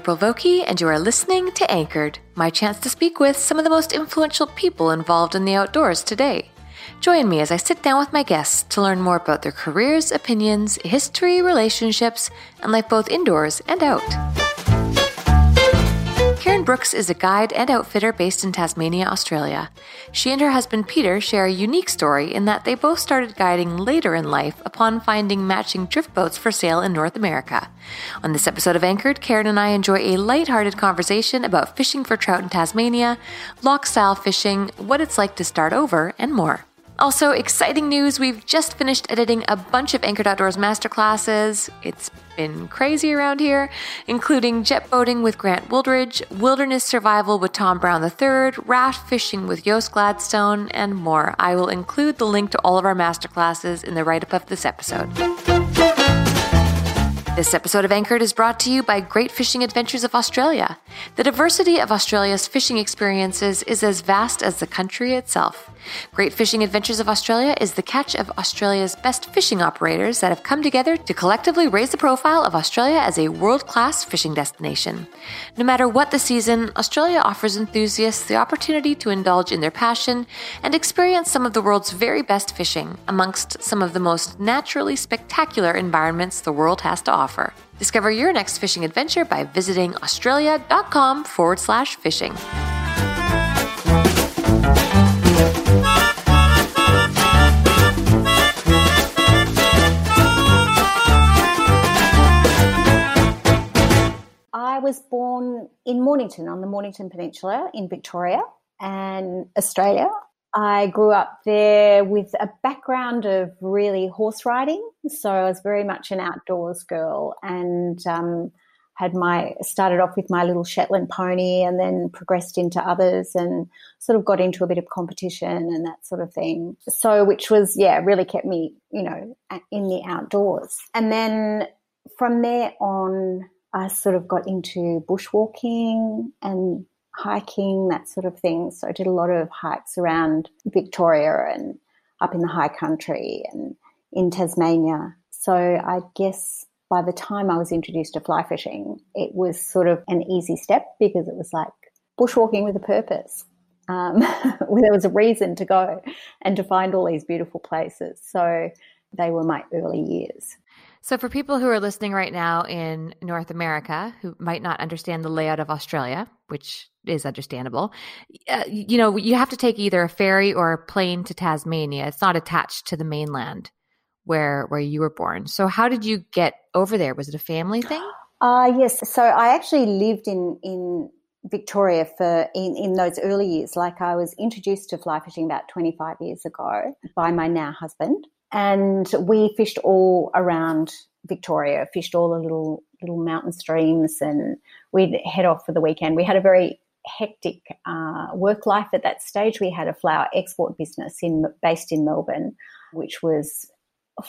April Vokey, and you are listening to Anchored, my chance to speak with some of the most influential people involved in the outdoors today. Join me as I sit down with my guests to learn more about their careers, opinions, history, relationships, and life both indoors and out. Karen Brooks is a guide and outfitter based in Tasmania, Australia. She and her husband Peter share a unique story in that they both started guiding later in life upon finding matching drift boats for sale in North America. On this episode of Anchored, Karen and I enjoy a light-hearted conversation about fishing for trout in Tasmania, loch style fishing, what it's like to start over, and more. Also, exciting news we've just finished editing a bunch of Anchored Outdoors masterclasses. It's been crazy around here, including jet boating with Grant Wooldridge, wilderness survival with Tom Brown III, raft fishing with Yost Gladstone, and more. I will include the link to all of our masterclasses in the write up of this episode. This episode of Anchored is brought to you by Great Fishing Adventures of Australia. The diversity of Australia's fishing experiences is as vast as the country itself. Great Fishing Adventures of Australia is the catch of Australia's best fishing operators that have come together to collectively raise the profile of Australia as a world class fishing destination. No matter what the season, Australia offers enthusiasts the opportunity to indulge in their passion and experience some of the world's very best fishing amongst some of the most naturally spectacular environments the world has to offer. Discover your next fishing adventure by visiting australia.com forward slash fishing. I was born in Mornington on the Mornington Peninsula in Victoria and Australia. I grew up there with a background of really horse riding. So I was very much an outdoors girl and um, had my started off with my little Shetland pony and then progressed into others and sort of got into a bit of competition and that sort of thing. So, which was, yeah, really kept me, you know, in the outdoors. And then from there on, I sort of got into bushwalking and hiking, that sort of thing. So I did a lot of hikes around Victoria and up in the high country and in Tasmania. So I guess by the time I was introduced to fly fishing, it was sort of an easy step because it was like bushwalking with a purpose. Um, there was a reason to go and to find all these beautiful places. So they were my early years. So, for people who are listening right now in North America who might not understand the layout of Australia, which is understandable, uh, you know, you have to take either a ferry or a plane to Tasmania. It's not attached to the mainland where where you were born. So, how did you get over there? Was it a family thing? Uh, yes. So, I actually lived in in Victoria for in, in those early years. Like I was introduced to fly fishing about 25 years ago by my now husband, and we fished all around Victoria, fished all the little little mountain streams, and we'd head off for the weekend. We had a very hectic uh, work life at that stage. We had a flower export business in based in Melbourne, which was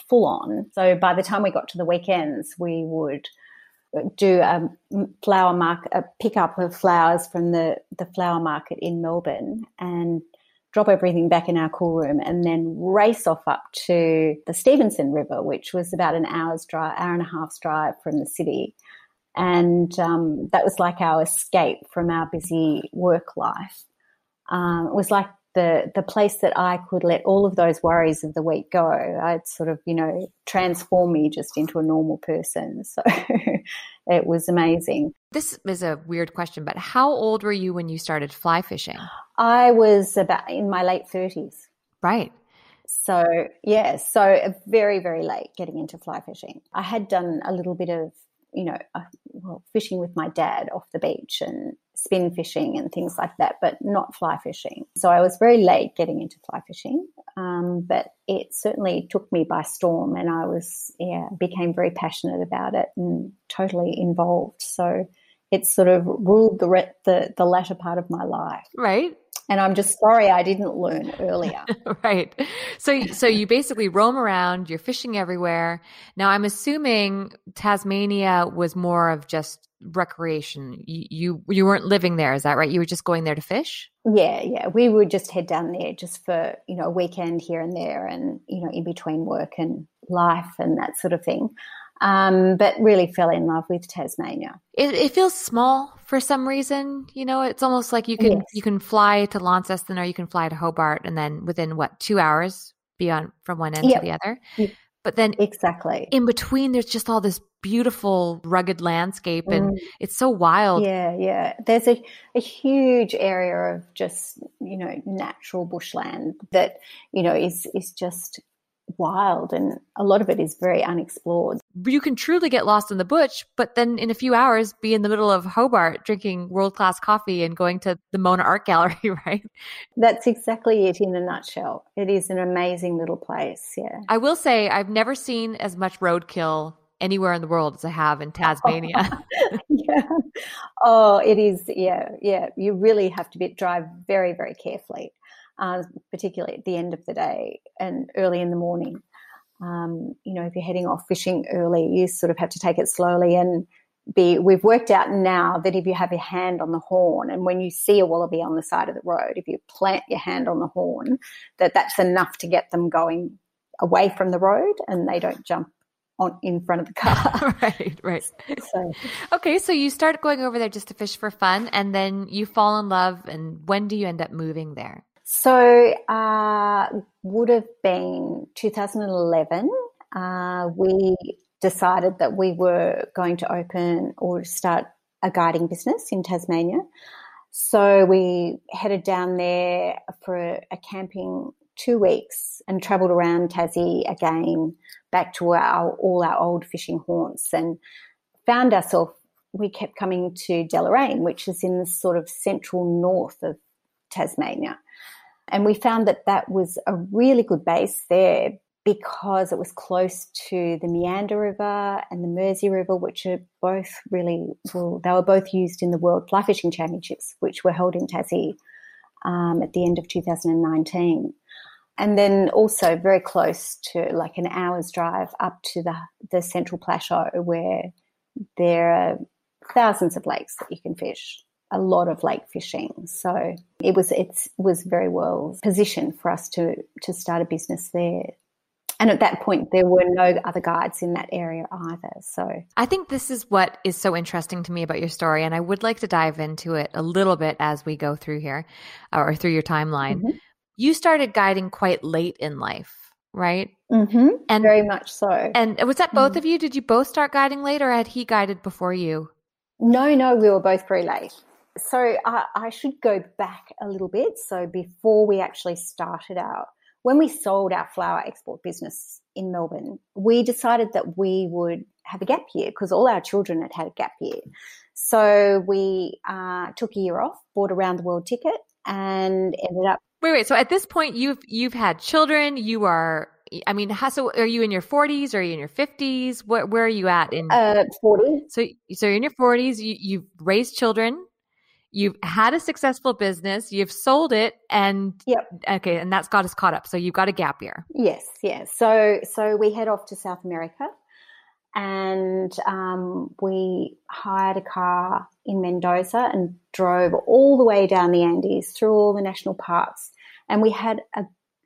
full on. So by the time we got to the weekends, we would do a flower market, a pickup of flowers from the, the flower market in Melbourne and drop everything back in our cool room and then race off up to the Steavenson River, which was about an hour's drive, hour and a half's drive from the city. And um, that was like our escape from our busy work life. Um, it was like the the place that I could let all of those worries of the week go. I'd sort of, you know, transform me just into a normal person. So it was amazing. This is a weird question, but how old were you when you started fly fishing? I was about in my late 30s. Right. So, yeah, so very, very late getting into fly fishing. I had done a little bit of you know, uh, well, fishing with my dad off the beach and spin fishing and things like that, but not fly fishing. So I was very late getting into fly fishing, um, but it certainly took me by storm, and I was yeah became very passionate about it and totally involved. So it sort of ruled the re- the the latter part of my life. Right. And I'm just sorry I didn't learn earlier. right. So so you basically roam around, you're fishing everywhere. Now I'm assuming Tasmania was more of just recreation. You, you you weren't living there, is that right? You were just going there to fish? Yeah, yeah. We would just head down there just for, you know, a weekend here and there and, you know, in between work and life and that sort of thing um, but really fell in love with Tasmania. It, it, feels small for some reason. You know, it's almost like you can yes. you can fly to Launceston or you can fly to Hobart, and then within what two hours be on from one end yep. to the other. But then exactly in between, there's just all this beautiful rugged landscape, and mm. it's so wild. Yeah, yeah. There's a, a huge area of just you know natural bushland that you know is is just wild and a lot of it is very unexplored. You can truly get lost in the bush, but then in a few hours be in the middle of Hobart drinking world class coffee and going to the Mona Art Gallery, right? That's exactly it in a nutshell. It is an amazing little place, yeah. I will say I've never seen as much roadkill anywhere in the world as I have in Tasmania. yeah. Oh, it is. Yeah, yeah. You really have to be, drive very, very carefully uh, particularly at the end of the day and early in the morning. Um, you know, if you're heading off fishing early, you sort of have to take it slowly and be. We've worked out now that if you have your hand on the horn, and when you see a wallaby on the side of the road, if you plant your hand on the horn, that that's enough to get them going away from the road, and they don't jump on in front of the car. right, right. So, okay, so you start going over there just to fish for fun, and then you fall in love. And when do you end up moving there? So, uh, would have been 2011. Uh, we decided that we were going to open or start a guiding business in Tasmania. So we headed down there for a camping two weeks and travelled around Tassie again, back to our all our old fishing haunts, and found ourselves. We kept coming to Deloraine, which is in the sort of central north of Tasmania. And we found that that was a really good base there because it was close to the Meander River and the Mersey River, which are both really, well, they were both used in the World Fly Fishing Championships, which were held in Tassie um, at the end of 2019. And then also very close to like an hour's drive up to the, the Central Plateau where there are thousands of lakes that you can fish a lot of lake fishing. So it was it was very well positioned for us to to start a business there. And at that point, there were no other guides in that area either. So I think this is what is so interesting to me about your story. And I would like to dive into it a little bit as we go through here or through your timeline. Mm-hmm. You started guiding quite late in life, right? Mm-hmm. And very much so. And was that both mm-hmm. of you? Did you both start guiding late or had he guided before you? No, no, we were both very late so I, I, should go back a little bit. So before we actually started out, when we sold our flower export business in Melbourne, we decided that we would have a gap year because all our children had had a gap year. So we uh, took a year off, bought a round the world ticket, and ended up. Wait, wait. So at this point, you've you've had children. You are. I mean, how, so are you in your 40s? Are you in your 50s? Where, where are you at in? Uh, 40. So, so you're in your 40s. You, you've raised children. You've had a successful business. You've sold it, and yep. Okay, and that's got us caught up. So you've got a gap year. Yes, yes. So, so we head off to South America and um, we hired a car in Mendoza and drove all the way down the Andes through all the national parks. And we had a,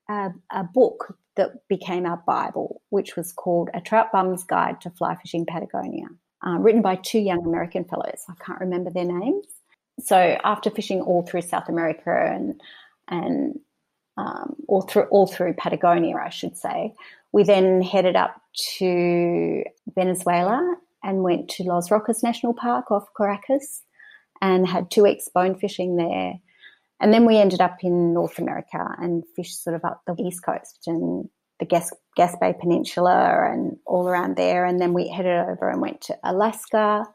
a, a book that became our Bible, which was called A Trout Bum's Guide to Fly Fishing Patagonia, uh, written by two young American fellows. I can't remember their names. So after fishing all through South America and and um, all through all through Patagonia, I should say, we then headed up to Venezuela and went to Los Roques National Park off Caracas and had two weeks bone fishing there. And then we ended up in North America and fished sort of up the East Coast and the Gas- Gaspé Peninsula and all around there. And then we headed over and went to Alaska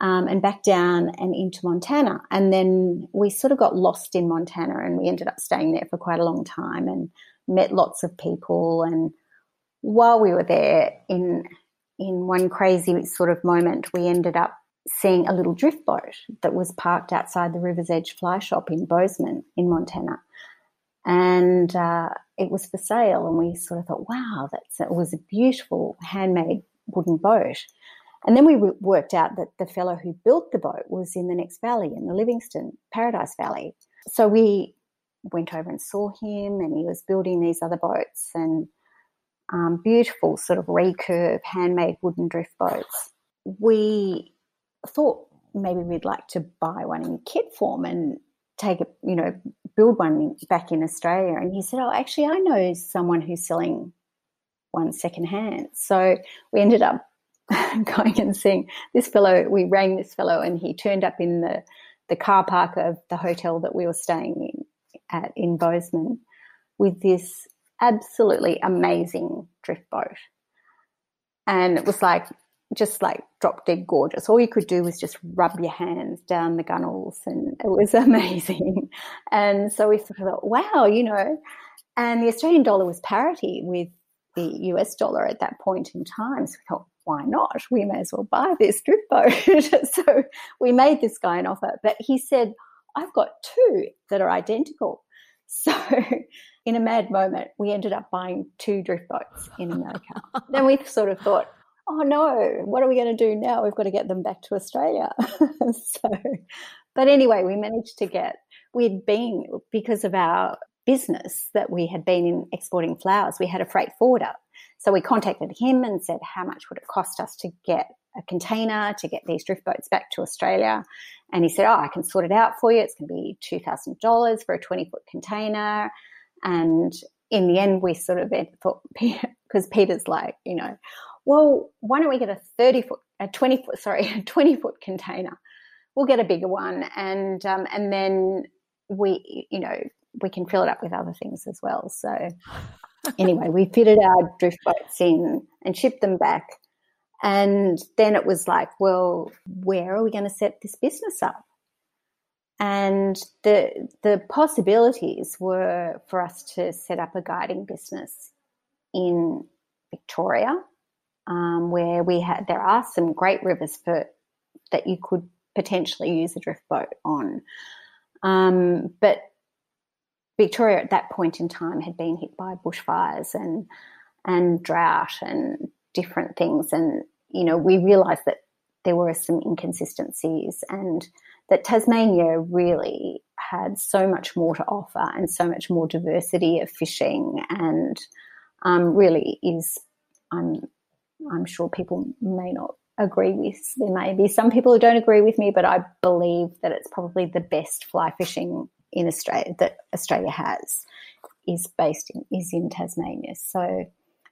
um, and back down and into Montana. And then we sort of got lost in Montana and we ended up staying there for quite a long time and met lots of people and while we were there, in in one crazy sort of moment, we ended up seeing a little drift boat that was parked outside the River's Edge Fly Shop in Bozeman, in Montana, and uh, it was for sale. And we sort of thought, "Wow, that's it was a beautiful handmade wooden boat." And then we worked out that the fellow who built the boat was in the next valley, in the Livingston Paradise Valley. So we went over and saw him, and he was building these other boats and um, beautiful sort of recurve handmade wooden drift boats. We thought maybe we'd like to buy one in kit form and take it, you know, build one back in Australia. And he said, Oh, actually, I know someone who's selling one secondhand. So we ended up going and seeing this fellow. We rang this fellow, and he turned up in the, the car park of the hotel that we were staying in at in Bozeman with this absolutely amazing drift boat. And it was like, just like drop dead gorgeous. All you could do was just rub your hands down the gunnels, and it was amazing. And so we sort of thought, wow, you know, and the Australian dollar was parity with the US dollar at that point in time. So we thought, why not? We may as well buy this drift boat. so we made this guy an offer, but he said, I've got two that are identical. So in a mad moment, we ended up buying two drift boats in America. then we sort of thought, oh no, what are we going to do now? We've got to get them back to Australia. so, but anyway, we managed to get, we'd been, because of our business that we had been in exporting flowers, we had a freight forwarder. So we contacted him and said, how much would it cost us to get a container to get these drift boats back to Australia? And he said, oh, I can sort it out for you. It's going to be $2,000 for a 20 foot container. And in the end, we sort of thought, because Peter's like, you know, well, why don't we get a 30 foot, a 20 foot, sorry, a 20 foot container? We'll get a bigger one. And, um, and then we, you know, we can fill it up with other things as well. So anyway, we fitted our drift boats in and shipped them back. And then it was like, well, where are we going to set this business up? And the the possibilities were for us to set up a guiding business in Victoria, um, where we had there are some great rivers for that you could potentially use a drift boat on. Um, but Victoria at that point in time had been hit by bushfires and and drought and different things, and you know we realised that there were some inconsistencies and that Tasmania really had so much more to offer and so much more diversity of fishing and um, really is I'm I'm sure people may not agree with there may be some people who don't agree with me but I believe that it's probably the best fly fishing in Australia that Australia has is based in is in Tasmania so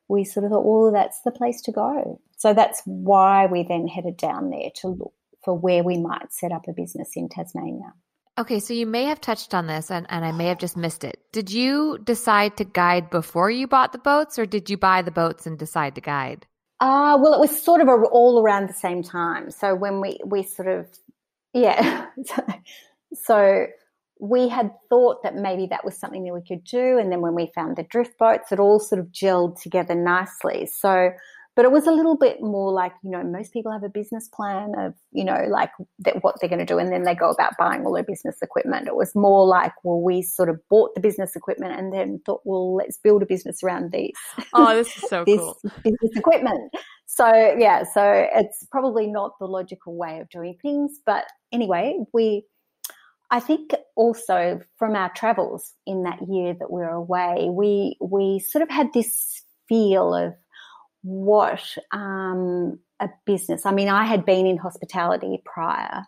we sort of thought well that's the place to go so that's why we then headed down there to look for where we might set up a business in Tasmania. Okay, so you may have touched on this and, and I may have just missed it. Did you decide to guide before you bought the boats or did you buy the boats and decide to guide? Uh, well, it was sort of a, all around the same time. So when we, we sort of Yeah. so, so we had thought that maybe that was something that we could do. And then when we found the drift boats, it all sort of gelled together nicely. So, but it was a little bit more like, you know, most people have a business plan of, you know, like that, what they're going to do. And then they go about buying all their business equipment. It was more like, well, we sort of bought the business equipment and then thought, well, let's build a business around these. Oh, this is so this cool. Business equipment. So, yeah, so it's probably not the logical way of doing things. But anyway, we, I think also from our travels in that year that we were away, we we sort of had this feel of what um, a business. I mean, I had been in hospitality prior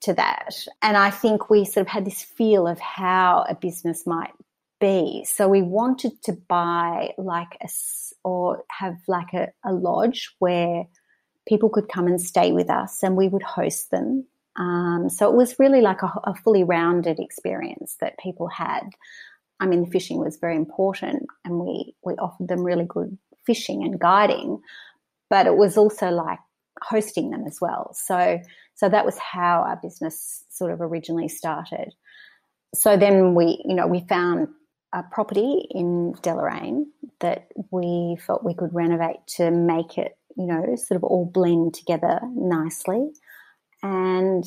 to that, and I think we sort of had this feel of how a business might be. So we wanted to buy like a or have like a, a lodge where people could come and stay with us, and we would host them um, so it was really like a, a, fully rounded experience that people had. I mean, the fishing was very important, and we we offered them really good fishing and guiding, but it was also like hosting them as well. So so that was how our business sort of originally started. So then we, you know, we found a property in Deloraine that we felt we could renovate to make it, you know, sort of all blend together nicely and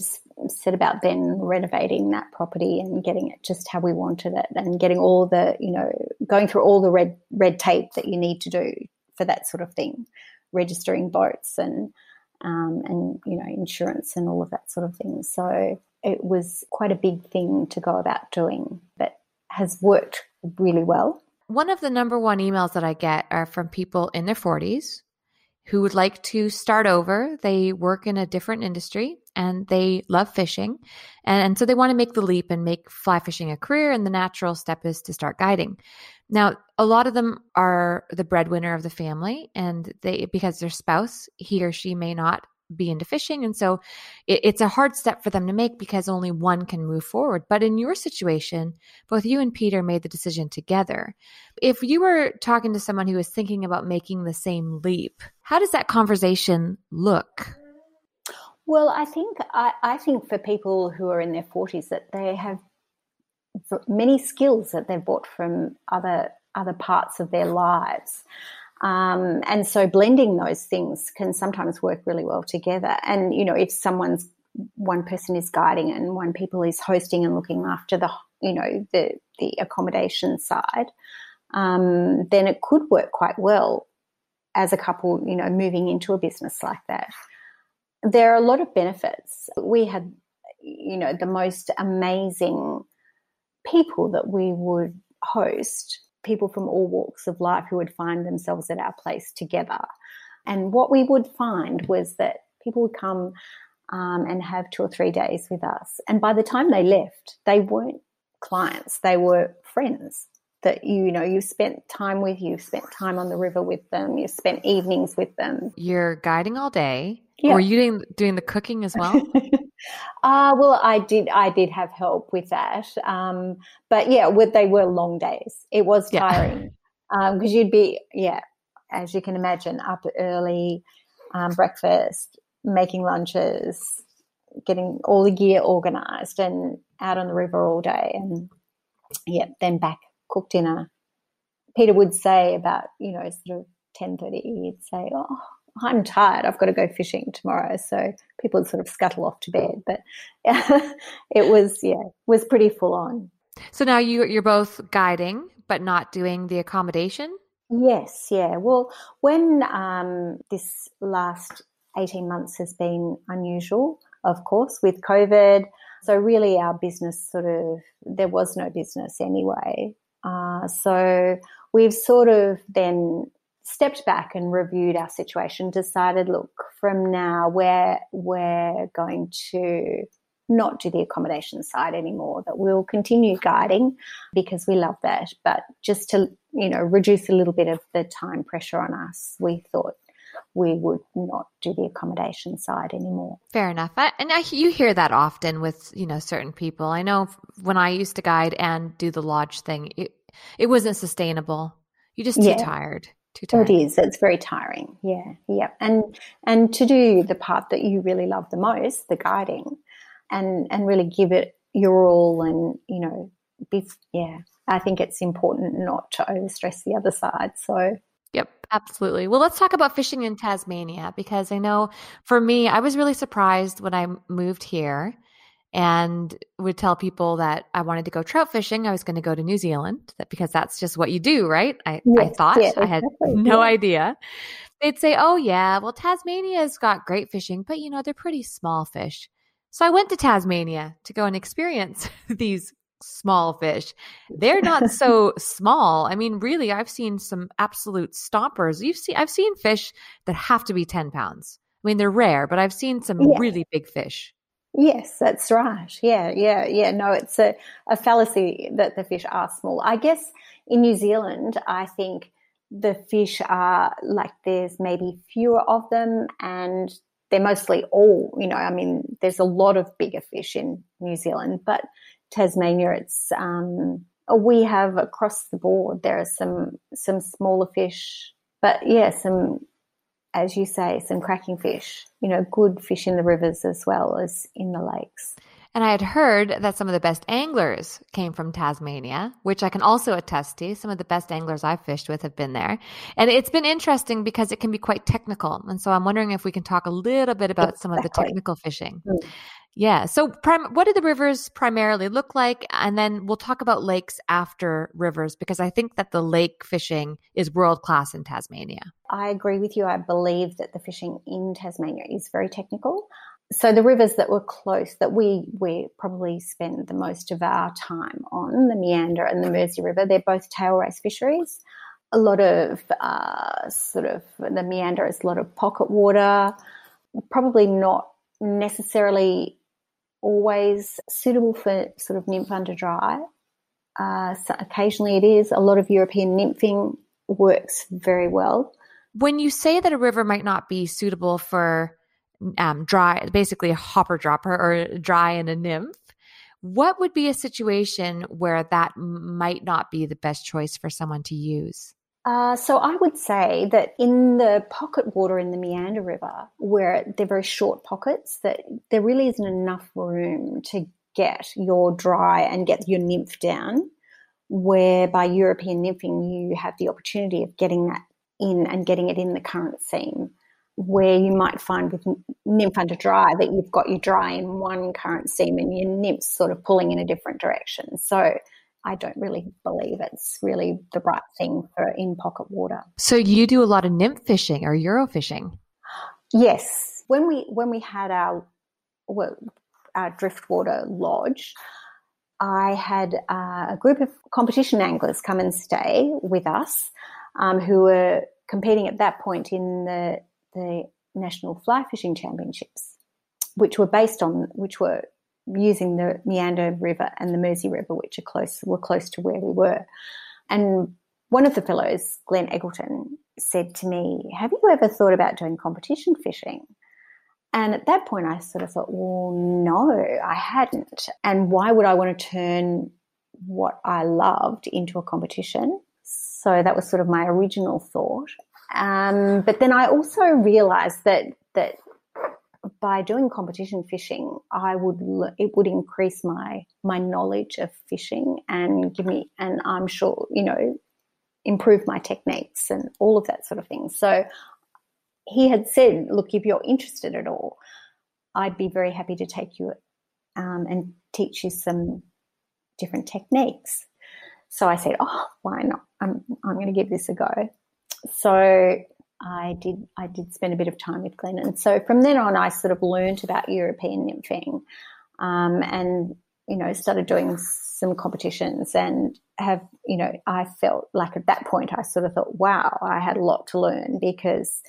set about then renovating that property and getting it just how we wanted it and getting all the you know going through all the red red tape that you need to do for that sort of thing registering boats and um, and you know insurance and all of that sort of thing. So it was quite a big thing to go about doing but has worked really well. One of the number one emails that i get are from people in their 40s who would like to start over. They work in a different industry and they love fishing. And, and, so they want to make the leap and make fly fishing a career. And the natural step is to start guiding. Now, a lot of them are the breadwinner of the family and they, because their spouse, he or she may not be into fishing. And so it, it's a hard step for them to make because only one can move forward. But in your situation, both you and Peter made the decision together. If you were talking to someone who was thinking about making the same leap, how does that conversation look? Well, I think I, I think for people who are in their forties that they have many skills that they've brought from other other parts of their lives. Um, and so blending those things can sometimes work really well together. And, you know, if someone's one person is guiding and one people is hosting and looking after the, you know, the, the accommodation side, um, then it could work quite well as a couple, you know, moving into a business like that. There are a lot of benefits. We had, you know, the most amazing people that we would host people from all walks of life who would find themselves at our place together. And what we would find was that people would come um, and have two or three days with us. And by the time they left, they weren't clients, they were friends that you, know you spent time with you spent time on the river with them you spent evenings with them you're guiding all day yeah. were you doing, doing the cooking as well Uh, well, I did. I did have help with that, um, but yeah, with, they were long days. It was tiring because yeah. um, you'd be, yeah, as you can imagine, up early, um, breakfast, making lunches, getting all the gear organized, and out on the river all day, and yeah, then back cook dinner. Peter would say about you know sort of ten thirty. He'd say, "Oh, I'm tired. I've got to go fishing tomorrow. So people would sort of scuttle off to bed. But it was, yeah, was pretty full on. So now you, you're both guiding, but not doing the accommodation? Yes, yeah. Well, when um, this last 18 months has been unusual, of course, with COVID. So really our business sort of, there was no business anyway. Uh, so we've sort of then stepped back and reviewed our situation, decided, look, from now we're we're going to not do the accommodation side anymore, that we'll continue guiding because we love that. But just to, you know, reduce a little bit of the time pressure on us, we thought we would not do the accommodation side anymore. Fair enough. I, and I, you hear that often with, you know, certain people. I know when I used to guide and do the lodge thing, it, it wasn't sustainable. You're just too yeah. tired. It is. It's very tiring. Yeah, yeah. And and to do the part that you really love the most, the guiding, and and really give it your all and you know be yeah i think it's important not to overstress the other side so Yep, absolutely. Well, let's talk about fishing in Tasmania because I know for me, I was really surprised when I moved here and would tell people that I wanted to go trout fishing. I was going to go to New Zealand because that's just what you do, right? I, yes, I thought I had no idea. They'd say, oh, yeah, well, Tasmania's got great fishing, but you know, they're pretty small fish. So I went to Tasmania to go and experience these small fish. They're not so small. I mean, really, I've seen some absolute stompers. You've seen I've seen fish that have to be 10 pounds. I mean, they're rare, but I've seen some yeah. really big fish. Yes, that's right. Yeah, yeah, yeah. No, it's a, a fallacy that the fish are small. I guess in New Zealand, I think the fish are like there's maybe fewer of them and they're mostly all, you know, I mean, there's a lot of bigger fish in New Zealand, but Tasmania, it's um, we have across the board. There are some some smaller fish, but yeah, some as you say, some cracking fish. You know, good fish in the rivers as well as in the lakes. And I had heard that some of the best anglers came from Tasmania, which I can also attest to. Some of the best anglers I've fished with have been there. And it's been interesting because it can be quite technical. And so I'm wondering if we can talk a little bit about exactly. some of the technical fishing. Mm. Yeah. So, prim- what do the rivers primarily look like? And then we'll talk about lakes after rivers because I think that the lake fishing is world class in Tasmania. I agree with you. I believe that the fishing in Tasmania is very technical. So, the rivers that were close, that we we probably spend the most of our time on, the Meander and the Mersey River, they're both tail race fisheries. A lot of uh, sort of the Meander is a lot of pocket water, probably not necessarily always suitable for sort of nymph under dry. Uh, so occasionally it is. A lot of European nymphing works very well. When you say that a river might not be suitable for um, dry, basically a hopper dropper or dry and a nymph, what would be a situation where that might not be the best choice for someone to use? Uh, so I would say that in the pocket water in the Meander River, where they're very short pockets, that there really isn't enough room to get your dry and get your nymph down. Where by European nymphing, you have the opportunity of getting that in and getting it in the current seam. Where you might find with nymph under dry that you've got your dry in one current seam and your nymph's sort of pulling in a different direction. So I don't really believe it's really the right thing for in pocket water. So you do a lot of nymph fishing or Euro fishing? Yes. When we when we had our our driftwater lodge, I had uh, a group of competition anglers come and stay with us, um, who were competing at that point in the the national fly fishing championships, which were based on which were using the Meander River and the Mersey River, which are close, were close to where we were. And one of the fellows, Glenn Eggleton, said to me, Have you ever thought about doing competition fishing? And at that point, I sort of thought, Well, no, I hadn't. And why would I want to turn what I loved into a competition? So that was sort of my original thought. Um, but then I also realized that that by doing competition fishing, I would it would increase my my knowledge of fishing and give me, and I'm sure you know, improve my techniques and all of that sort of thing. So he had said, "Look, if you're interested at all, I'd be very happy to take you um, and teach you some different techniques." So I said, "Oh, why not? I'm I'm going to give this a go." So I did I did spend a bit of time with Glenn, and so from then on, I sort of learned about European nymphing, um, and you know started doing some competitions, and have you know I felt like at that point I sort of thought, wow, I had a lot to learn because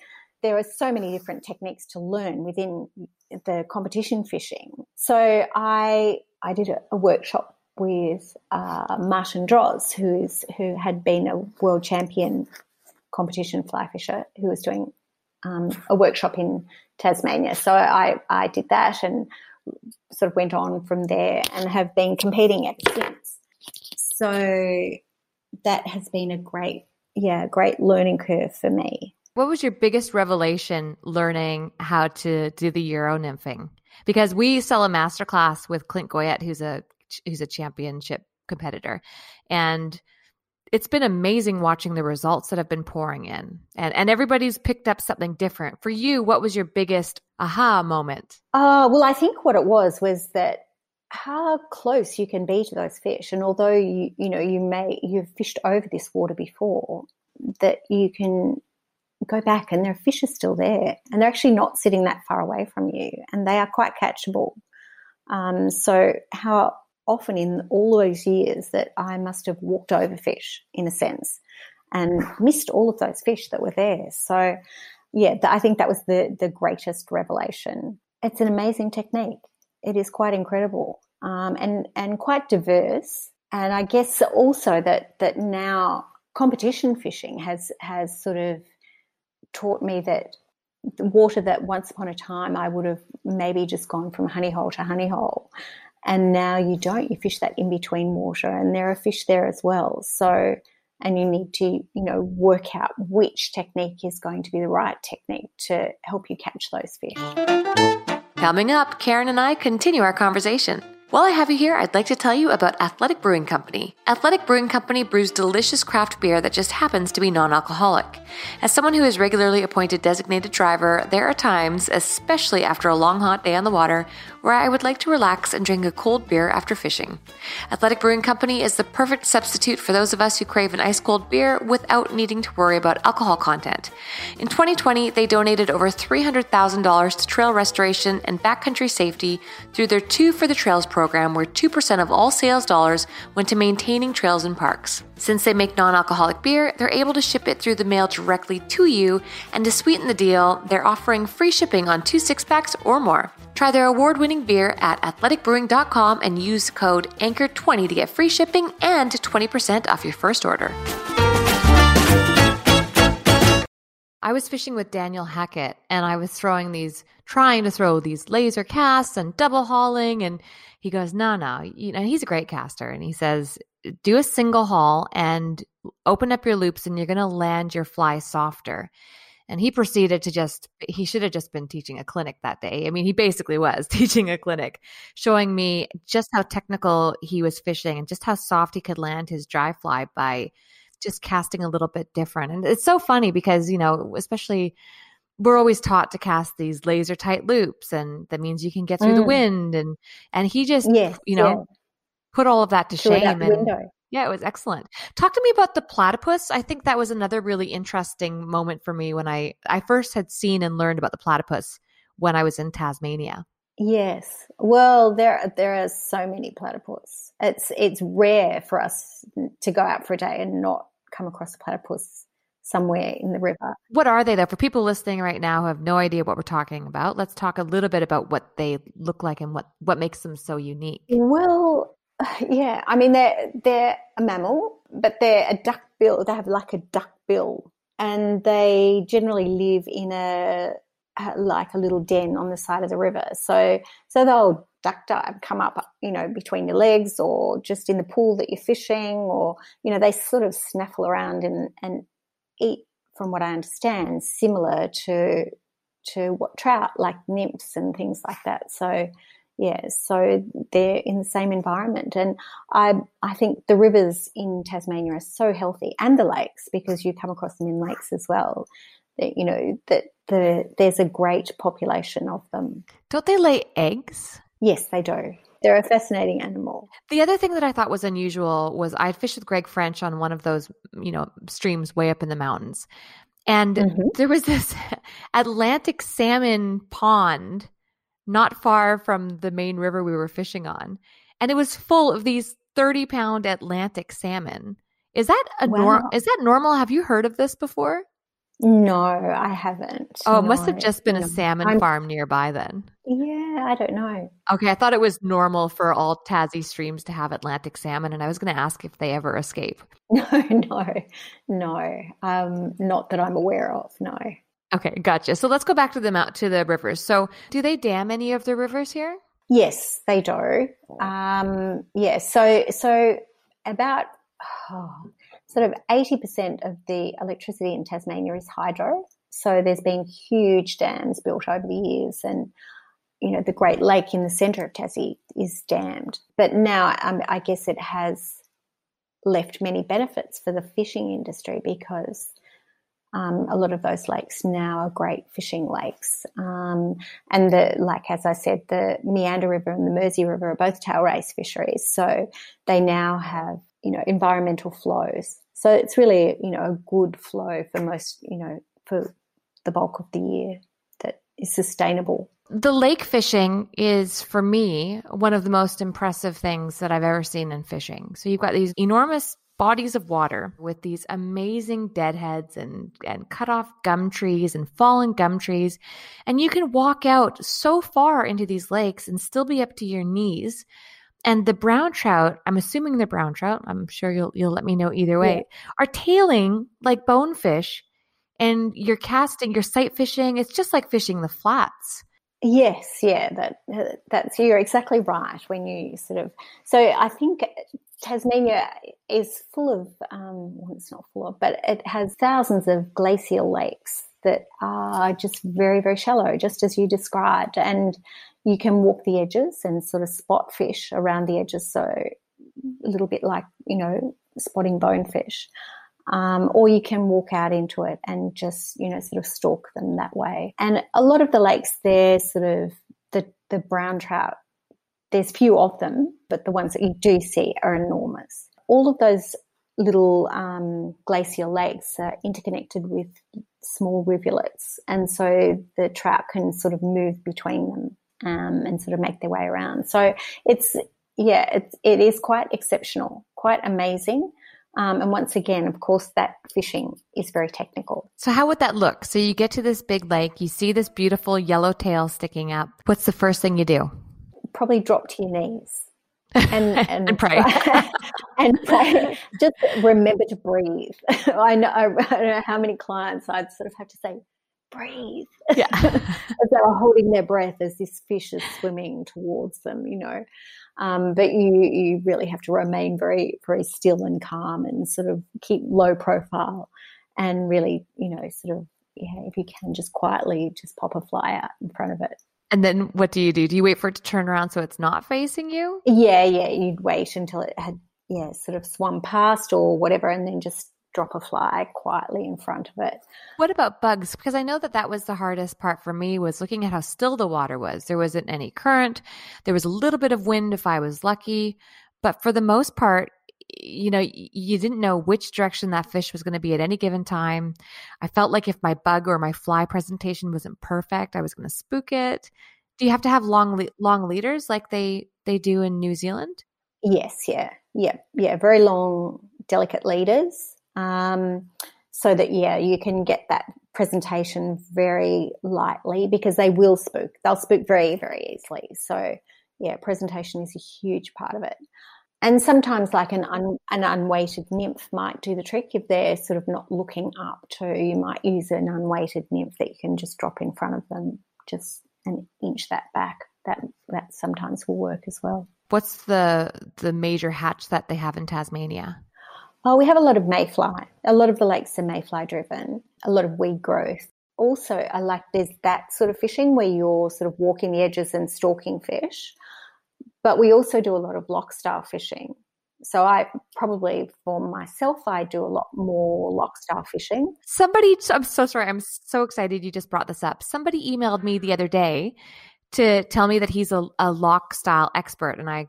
there are so many different techniques to learn within the competition fishing. So I I did a, a workshop with uh, Martin Droz, who is who had been a world champion competition fly fisher who was doing um, a workshop in Tasmania. So I, I did that and sort of went on from there and have been competing ever since. So that has been a great, yeah, great learning curve for me. What was your biggest revelation learning how to do the Euro nymphing? Because we sell a masterclass with Clint Goyette, who's a who's a championship competitor, and it's been amazing watching the results that have been pouring in. And and everybody's picked up something different. For you what was your biggest aha moment? Uh, well i think what it was was that how close you can be to those fish. And although you you know you may you've fished over this water before that you can go back and their fish are still there and they're actually not sitting that far away from you and they are quite catchable. Um, so how often in all those years that I must have walked over fish in a sense and missed all of those fish that were there. So, yeah, I think that was the, the greatest revelation. It's an amazing technique. It is quite incredible um, and, and quite diverse. And I guess also that, that now competition fishing has, has sort of taught me that the water that once upon a time I would have maybe just gone from honey hole to honey hole and now you don't you fish that in between water and there are fish there as well so and you need to you know work out which technique is going to be the right technique to help you catch those fish coming up karen and i continue our conversation while I have you here, I'd like to tell you about Athletic Brewing Company. Athletic Brewing Company brews delicious craft beer that just happens to be non alcoholic. As someone who is regularly appointed designated driver, there are times, especially after a long hot day on the water, where I would like to relax and drink a cold beer after fishing. Athletic Brewing Company is the perfect substitute for those of us who crave an ice cold beer without needing to worry about alcohol content. In 2020, they donated over $300,000 to trail restoration and backcountry safety through their Two for the Trails program, where 2% of all sales dollars went to maintaining trails and parks. Since they make non alcoholic beer, they're able to ship it through the mail directly to you, and to sweeten the deal, they're offering free shipping on two six packs or more. Try their award winning beer at athleticbrewing.com and use code ANCHOR20 to get free shipping and 20% off your first order. I was fishing with Daniel Hackett and I was throwing these, trying to throw these laser casts and double hauling. And he goes, no, no. You know, he's a great caster. And he says, do a single haul and open up your loops and you're going to land your fly softer. And he proceeded to just, he should have just been teaching a clinic that day. I mean, he basically was teaching a clinic, showing me just how technical he was fishing and just how soft he could land his dry fly by just casting a little bit different. And it's so funny because, you know, especially we're always taught to cast these laser tight loops and that means you can get through mm. the wind and and he just yes, you know yeah. put all of that to through shame and window. Yeah, it was excellent. Talk to me about the platypus. I think that was another really interesting moment for me when I I first had seen and learned about the platypus when I was in Tasmania. Yes. Well, there there are so many platypus. It's it's rare for us to go out for a day and not come across a platypus somewhere in the river. What are they though? For people listening right now who have no idea what we're talking about, let's talk a little bit about what they look like and what what makes them so unique. Well, Yeah, I mean they're they're a mammal, but they're a duck bill. They have like a duck bill, and they generally live in a like a little den on the side of the river. So so they'll duck dive, come up, you know, between your legs, or just in the pool that you're fishing, or you know they sort of snaffle around and and eat. From what I understand, similar to to what trout, like nymphs and things like that. So yeah, so they're in the same environment. And I, I think the rivers in Tasmania are so healthy and the lakes because you come across them in lakes as well. That, you know, that the, there's a great population of them. Don't they lay eggs? Yes, they do. They're a fascinating animal. The other thing that I thought was unusual was I'd fished with Greg French on one of those, you know, streams way up in the mountains. And mm-hmm. there was this Atlantic salmon pond not far from the main river we were fishing on. And it was full of these 30 pound Atlantic salmon. Is that a wow. norm? Is that normal? Have you heard of this before? No, I haven't. Oh, it no. must have just been a salmon I'm, farm nearby then. Yeah, I don't know. Okay, I thought it was normal for all Tassie streams to have Atlantic salmon, and I was going to ask if they ever escape. No, no, no. Um, not that I'm aware of. No. Okay, gotcha. So let's go back to the mount to the rivers. So, do they dam any of the rivers here? Yes, they do. Um, yeah, so so about oh, sort of eighty percent of the electricity in Tasmania is hydro. So there's been huge dams built over the years, and you know the Great Lake in the centre of Tassie is dammed. But now um, I guess it has left many benefits for the fishing industry because um, a lot of those lakes now are great fishing lakes. Um, and the, like, as I said, the Meander River and the Mersey River are both tail race fisheries. So they now have, you know, environmental flows. So it's really, you know, a good flow for most, you know, for the bulk of the year that is sustainable. The lake fishing is, for me, one of the most impressive things that I've ever seen in fishing. So you've got these enormous bodies of water with these amazing deadheads and, and cut off gum trees and fallen gum trees. And you can walk out so far into these lakes and still be up to your knees. And the brown trout, I'm assuming the brown trout, I'm sure you'll you'll let me know either way, yeah. are tailing like bonefish and you're casting, you're sight fishing. It's just like fishing the flats. Yes, yeah, that that's you're exactly right when you sort of. So I think Tasmania is full of, um, well, it's not full of, but it has thousands of glacial lakes that are just very, very shallow, just as you described. And you can walk the edges and sort of spot fish around the edges. So a little bit like, you know, spotting bonefish. Um, or you can walk out into it and just, you know, sort of stalk them that way. And a lot of the lakes, they're sort of the, the brown trout there's few of them, but the ones that you do see are enormous. All of those little um, glacial lakes are interconnected with small rivulets, and so the trout can sort of move between them um, and sort of make their way around. So it's yeah, it's, it is quite exceptional, quite amazing. Um, and once again, of course, that fishing is very technical. So, how would that look? So, you get to this big lake, you see this beautiful yellow tail sticking up. What's the first thing you do? Probably drop to your knees and and, and pray and pray. Just remember to breathe. I know I don't know how many clients I'd sort of have to say, breathe. Yeah, as they were holding their breath as this fish is swimming towards them. You know, um, but you you really have to remain very very still and calm and sort of keep low profile and really you know sort of yeah if you can just quietly just pop a fly out in front of it and then what do you do? Do you wait for it to turn around so it's not facing you? Yeah, yeah. You'd wait until it had, yeah, sort of swum past or whatever, and then just drop a fly quietly in front of it. What about bugs? Because I know that that was the hardest part for me was looking at how still the water was. There wasn't any current. There was a little bit of wind if I was lucky, but for the most part, you know, you didn't know which direction that fish was going to be at any given time. I felt like if my bug or my fly presentation wasn't perfect, I was going to spook it. Do you have to have long long leaders like they they do in New Zealand? Yes, yeah, yeah, yeah. Very long, delicate leaders, um, so that yeah, you can get that presentation very lightly because they will spook. They'll spook very, very easily. So yeah, presentation is a huge part of it and sometimes like an un, an unweighted nymph might do the trick if they're sort of not looking up too you might use an unweighted nymph that you can just drop in front of them just an inch that back. That that sometimes will work as well. What's the the major hatch that they have in tasmania? Well we have a lot of mayfly. A lot of the lakes are mayfly driven. A lot of weed growth. Also i like there's that sort of fishing where you're sort of walking the edges and stalking fish but we also do a lot of loch style fishing. So I probably for myself, I do a lot more loch style fishing. Somebody, I'm so sorry. I'm so excited you just brought this up. Somebody emailed me the other day to tell me that he's a, a loch style expert. And I,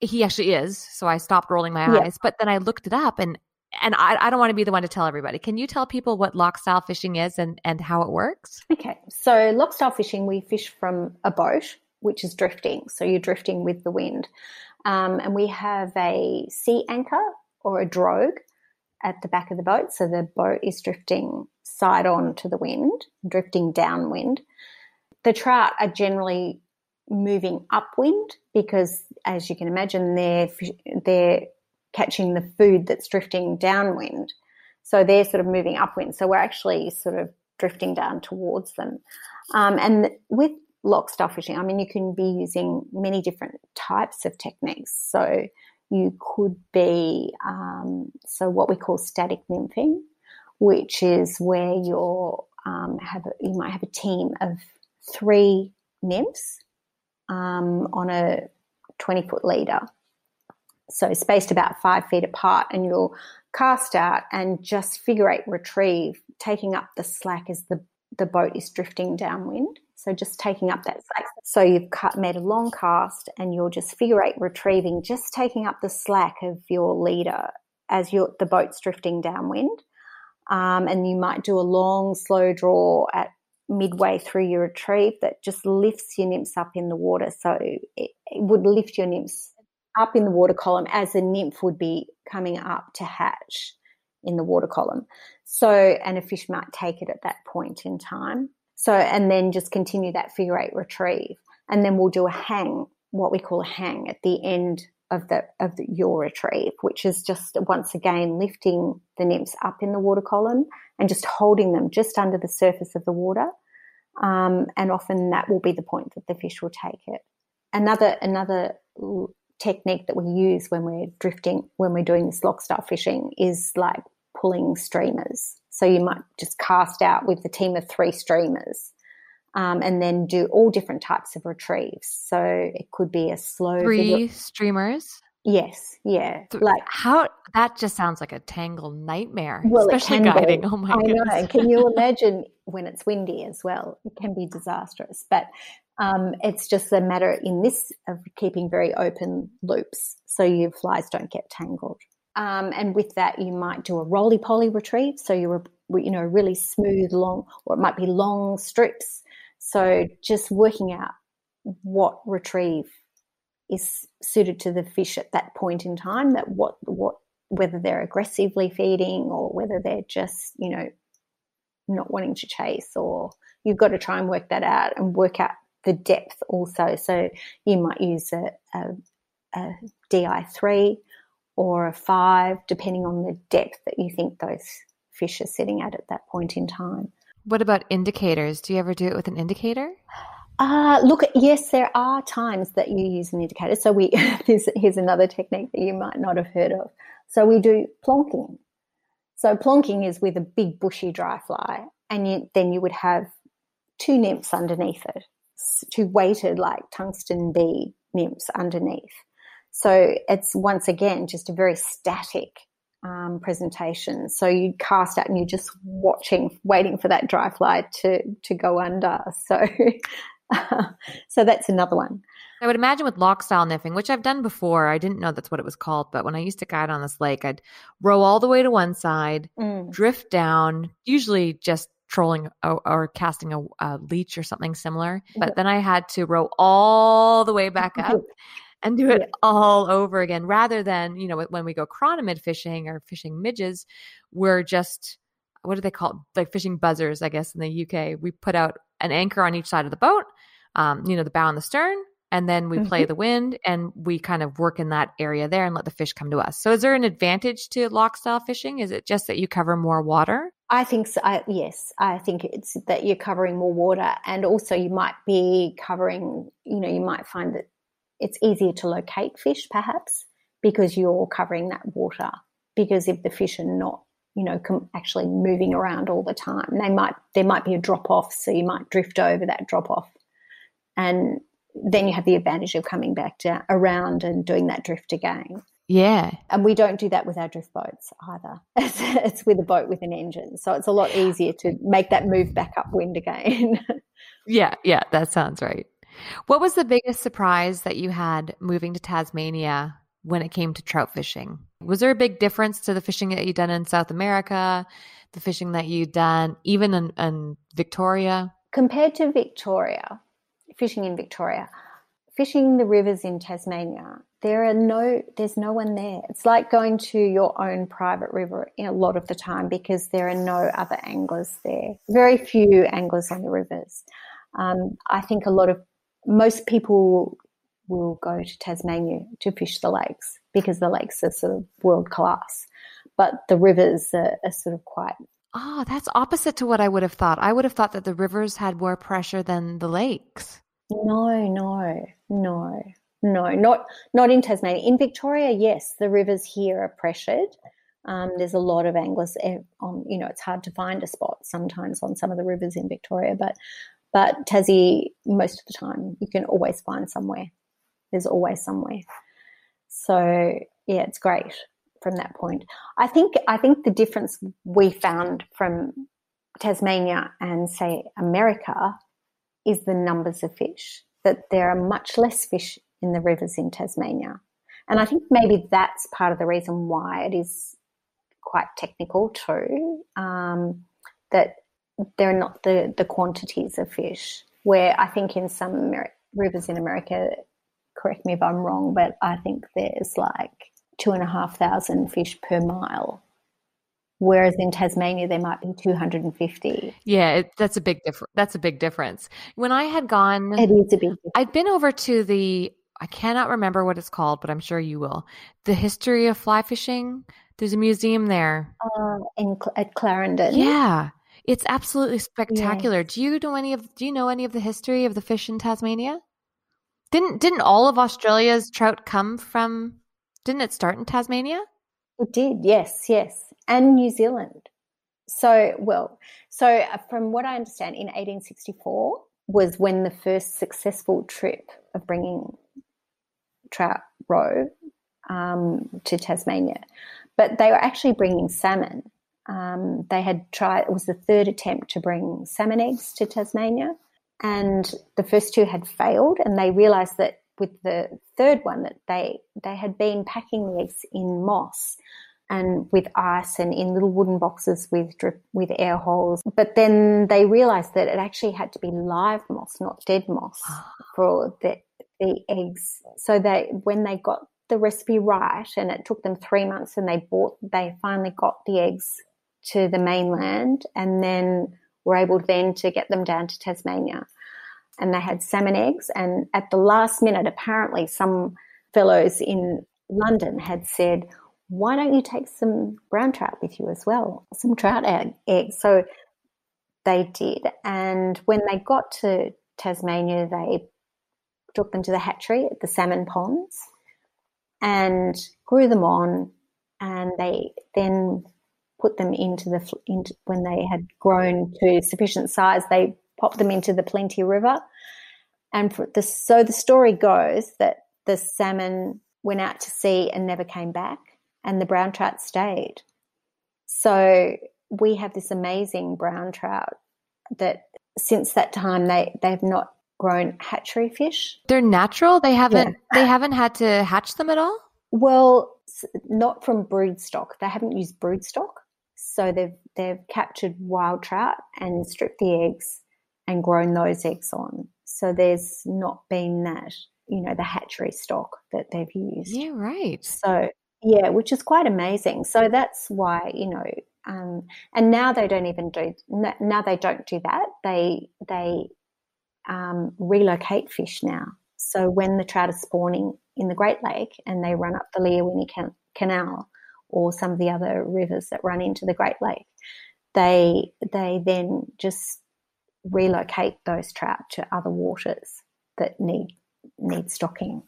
he actually is. So I stopped rolling my eyes, but then I looked it up and, and I, I don't want to be the one to tell everybody. Can you tell people what loch style fishing is and, and how it works? Okay. So loch style fishing, we fish from a boat which is drifting. So you're drifting with the wind. Um, and we have a sea anchor or a drogue at the back of the boat. So the boat is drifting side on to the wind, drifting downwind. The trout are generally moving upwind because, as you can imagine, they're they're catching the food that's drifting downwind. So they're sort of moving upwind. So we're actually sort of drifting down towards them. Um, and with loch style fishing, I mean, you can be using many different types of techniques. So you could be, um, so what we call static nymphing, which is where you're um, have a, you might have a team of three nymphs um, on a 20 foot leader. So spaced about five feet apart, and you'll cast out and just figure eight retrieve, taking up the slack as the, the boat is drifting downwind. So just taking up that slack. So you've cut, made a long cast and you're just figure eight retrieving, just taking up the slack of your leader as your, the boat's drifting downwind. Um, and you might do a long, slow draw at midway through your retrieve that just lifts your nymphs up in the water. So it, it would lift your nymphs up in the water column as the nymph would be coming up to hatch in the water column. So, and a fish might take it at that point in time. So, and then just continue that figure eight retrieve. And then we'll do a hang, what we call a hang at the end of the of the, your retrieve, which is just once again lifting the nymphs up in the water column and just holding them just under the surface of the water. Um, and often that will be the point that the fish will take it. Another another technique that we use when we're drifting, when we're doing this loch style fishing, is like pulling streamers. So you might just cast out with a team of three streamers. Um, and then do all different types of retrieves. So it could be a slow three video. streamers. Yes, yeah. Like how that just sounds like a tangle nightmare. Well, especially guiding. Be. Oh my I goodness. know. Can you imagine when it's windy as well? It can be disastrous. But um, it's just a matter in this of keeping very open loops so your flies don't get tangled. Um, and with that, you might do a roly poly retrieve. So you're, you know, really smooth, long, or it might be long strips. So just working out what retrieve is suited to the fish at that point in time. That what what whether they're aggressively feeding or whether they're just you know not wanting to chase, or you've got to try and work that out and work out the depth also. So you might use a, a, a DI3 or a 5, depending on the depth that you think those fish are sitting at at that point in time. What about indicators? Do you ever do it with an indicator? Uh, look, yes, there are times that you use an indicator. So we here's, here's another technique that you might not have heard of. So we do plonking. So plonking is with a big bushy dry fly, and you, then you would have two nymphs underneath it two weighted like tungsten bee nymphs underneath. So it's once again just a very static um, presentation. So you cast out and you're just watching, waiting for that dry fly to to go under. So so that's another one. I would imagine with loch style nymphing, which I've done before, I didn't know that's what it was called, but when I used to guide on this lake, I'd row all the way to one side, mm. drift down, usually just trolling or, or casting a, a, leech or something similar. But then I had to row all the way back up and do it all over again rather than, you know, when we go chironomid fishing or fishing midges, we're just, what do they call it? Like fishing buzzers, I guess, in the UK. We put out an anchor on each side of the boat, um, you know, the bow and the stern, and then we play mm-hmm. the wind and we kind of work in that area there and let the fish come to us. So is there an advantage to loch style fishing? Is it just that you cover more water? I think so. I, yes, I think it's that you're covering more water, and also you might be covering. You know, you might find that it's easier to locate fish, perhaps, because you're covering that water. Because if the fish are not, you know, com- actually moving around all the time, they might there might be a drop off, so you might drift over that drop off, and then you have the advantage of coming back down around and doing that drift again. Yeah. And we don't do that with our drift boats either. It's, it's, with a boat with an engine. So it's a lot easier to make that move back upwind again. yeah, yeah, that sounds right. What was the biggest surprise that you had moving to Tasmania when it came to trout fishing? Was there a big difference to the fishing that you'd done in South America, the fishing that you'd done even in, in Victoria? Compared to Victoria, fishing in Victoria, fishing the rivers in Tasmania, there are no there's no one there. It's like going to your own private river a lot of the time because there are no other anglers there. Very few anglers on the rivers. Um, I think a lot of most people will go to Tasmania to fish the lakes because the lakes are sort of world class, but the rivers are, are sort of quite. Oh, that's opposite to what I would have thought. I would have thought that the rivers had more pressure than the lakes. No, no, no, no, not not in Tasmania. In Victoria, yes, the rivers here are pressured, Um, there's a lot of anglers eh, on, you know, it's hard to find a spot sometimes on some of the rivers in Victoria, but but Tassie, most of the time, you can always find somewhere. There's always somewhere. So yeah, it's great from that point. I think I think the difference we found from Tasmania and say America is the numbers of fish. That there are much less fish in the rivers in Tasmania. And I think maybe that's part of the reason why it is quite technical too. Um, that there are not the, the quantities of fish. Where I think in some Amer- rivers in America, correct me if I'm wrong, but I think there's like two and a half thousand fish per mile. Whereas in Tasmania, there might be 250. Yeah, it, that's a big difference. That's a big difference. When I had gone, it is a big. Difference. I'd been over to the. I cannot remember what it's called, but I'm sure you will. The history of fly fishing. There's a museum there. Uh, in at Clarendon. Yeah, it's absolutely spectacular. Yes. Do you know any of Do you know any of the history of the fish in Tasmania? Didn't Didn't all of Australia's trout come from? Didn't it start in Tasmania? It did. Yes, yes, and New Zealand. So well, so uh, from what I understand, in 1864 was when the first successful trip of bringing trout roe um, to Tasmania, but they were actually bringing salmon um, they had tried, it was the third attempt to bring salmon eggs to Tasmania. And the first two had failed, and they realized that with the third one that they they had been packing the eggs in moss and with ice and in little wooden boxes with drip, with air holes. But then they realized that it actually had to be live moss, not dead moss, for the the eggs. So they when they got the recipe right, and it took them three months, and they bought they finally got the eggs to the mainland and then were able then to get them down to Tasmania. And they had salmon eggs. And at the last minute, apparently, some fellows in London had said, Why don't you take some brown trout with you as well? Some trout eggs. So they did. And when they got to Tasmania, they took them to the hatchery at the salmon ponds and grew them on. And they then put them into the into, when they had grown to sufficient size. They popped them into the Plenty River, and the, so the story goes that the salmon went out to sea and never came back, and the brown trout stayed. So we have this amazing brown trout that since that time they they've not grown hatchery fish. They're natural. They haven't yeah. they haven't had to hatch them at all. Well, not from brood stock. They haven't used brood stock. So they've they've captured wild trout and stripped the eggs and grown those eggs on. So there's not been that, you know, the hatchery stock that they've used. Yeah, right. So yeah, which is quite amazing. So that's why, you know, um, and now they don't even do now they don't do that. They they um, relocate fish now. So when the trout are spawning in the Great Lake and they run up the Liawenee Canal, or some of the other rivers that run into the Great Lake, they they then just relocate those trout to other waters that need need stocking.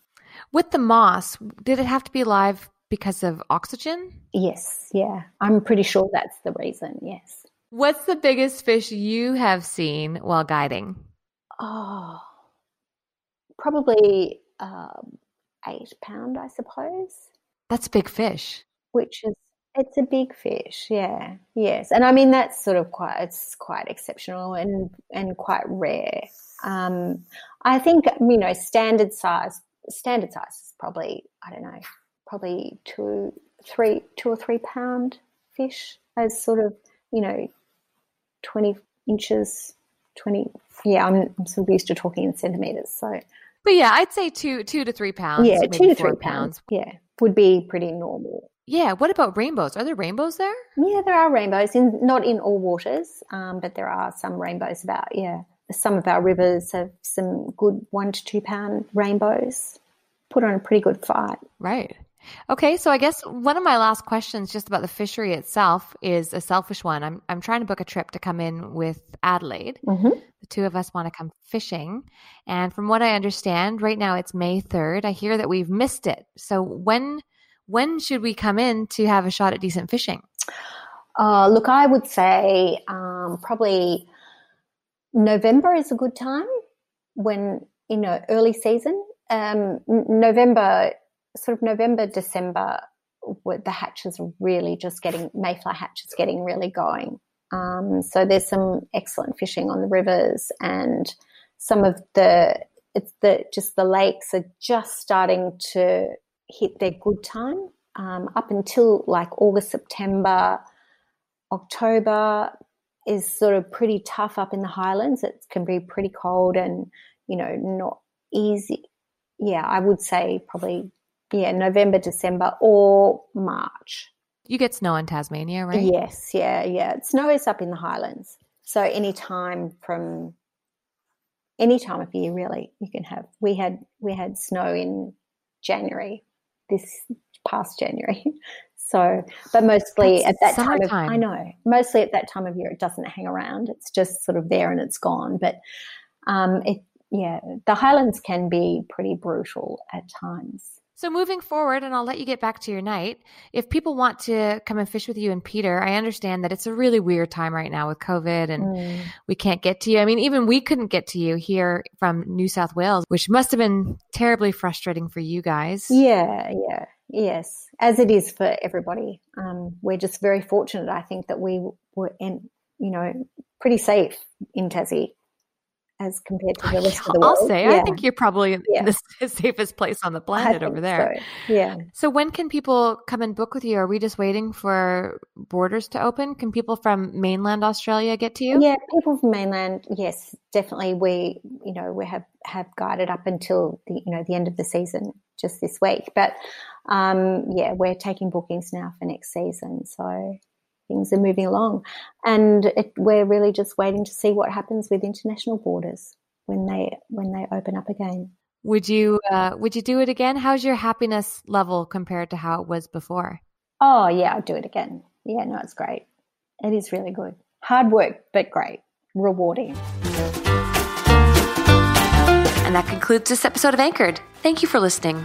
With the moss, did it have to be live because of oxygen? Yes, yeah. I'm pretty sure that's the reason, yes. What's the biggest fish you have seen while guiding? Oh, probably um, eight pound, I suppose. That's a big fish which is it's a big fish, yeah, yes, and I mean that's sort of quite it's quite exceptional and and quite rare. Um, I think you know standard size standard size is probably I don't know probably two three two or three pound fish as sort of you know twenty inches twenty yeah I'm, I'm sort of used to talking in centimeters so. But yeah, I'd say two two to three pounds. Yeah, two to three pounds. pounds. Yeah, would be pretty normal. Yeah. What about rainbows? Are there rainbows there? Yeah, there are rainbows. In not in all waters, um, but there are some rainbows about. Yeah, some of our rivers have some good one to two pound rainbows. Put on a pretty good fight. Right. Okay, so I guess one of my last questions just about the fishery itself is a selfish one. I'm I'm trying to book a trip to come in with Adelaide. Mm-hmm. The two of us want to come fishing, and from what I understand, right now it's May third. I hear that we've missed it. So when When should we come in to have a shot at decent fishing? Uh, look, I would say um, probably November is a good time when, you know, early season. Um, November, sort of November, December, the hatches are really just getting, mayfly hatches getting really going. Um, so there's some excellent fishing on the rivers and some of the, it's the, just the lakes are just starting to hit their good time. Um, up until like August, September, October is sort of pretty tough up in the highlands. It can be pretty cold and, you know, not easy. Yeah, I would say probably, yeah, November, December or March. You get snow in Tasmania, right? Yes, yeah, yeah. Snow is up in the highlands. So any time from any time of year really you can have we had we had snow in January this past January. So, but mostly That's at that time of, I know, mostly at that time of year, it doesn't hang around. It's just sort of there and it's gone. But um, it, yeah, the Highlands can be pretty brutal at times. So moving forward, and I'll let you get back to your night. If people want to come and fish with you and Peter, I understand that it's a really weird time right now with COVID and mm. we can't get to you. I mean, even we couldn't get to you here from New South Wales, which must have been terribly frustrating for you guys. Yeah, yeah. Yes, as it is for everybody. Um, we're just very fortunate, I think, that we were, in, you know, pretty safe in Tassie as compared to the rest of the world. I'll say, yeah. I think you're probably yeah. the safest place on the planet over there. So. Yeah. So when can people come and book with you? Are we just waiting for borders to open? Can people from mainland Australia get to you? Yeah, people from mainland, yes, definitely. We, you know, we have have guided up until the, you know, the end of the season just this week. But um, yeah, we're taking bookings now for next season. So things are moving along. And it, we're really just waiting to see what happens with international borders when they when they open up again. Would you uh, would you do it again? How's your happiness level compared to how it was before? Oh yeah, I'll do it again. Yeah, no, it's great. It is really good. Hard work, but great, rewarding. And that concludes this episode of Anchored. Thank you for listening.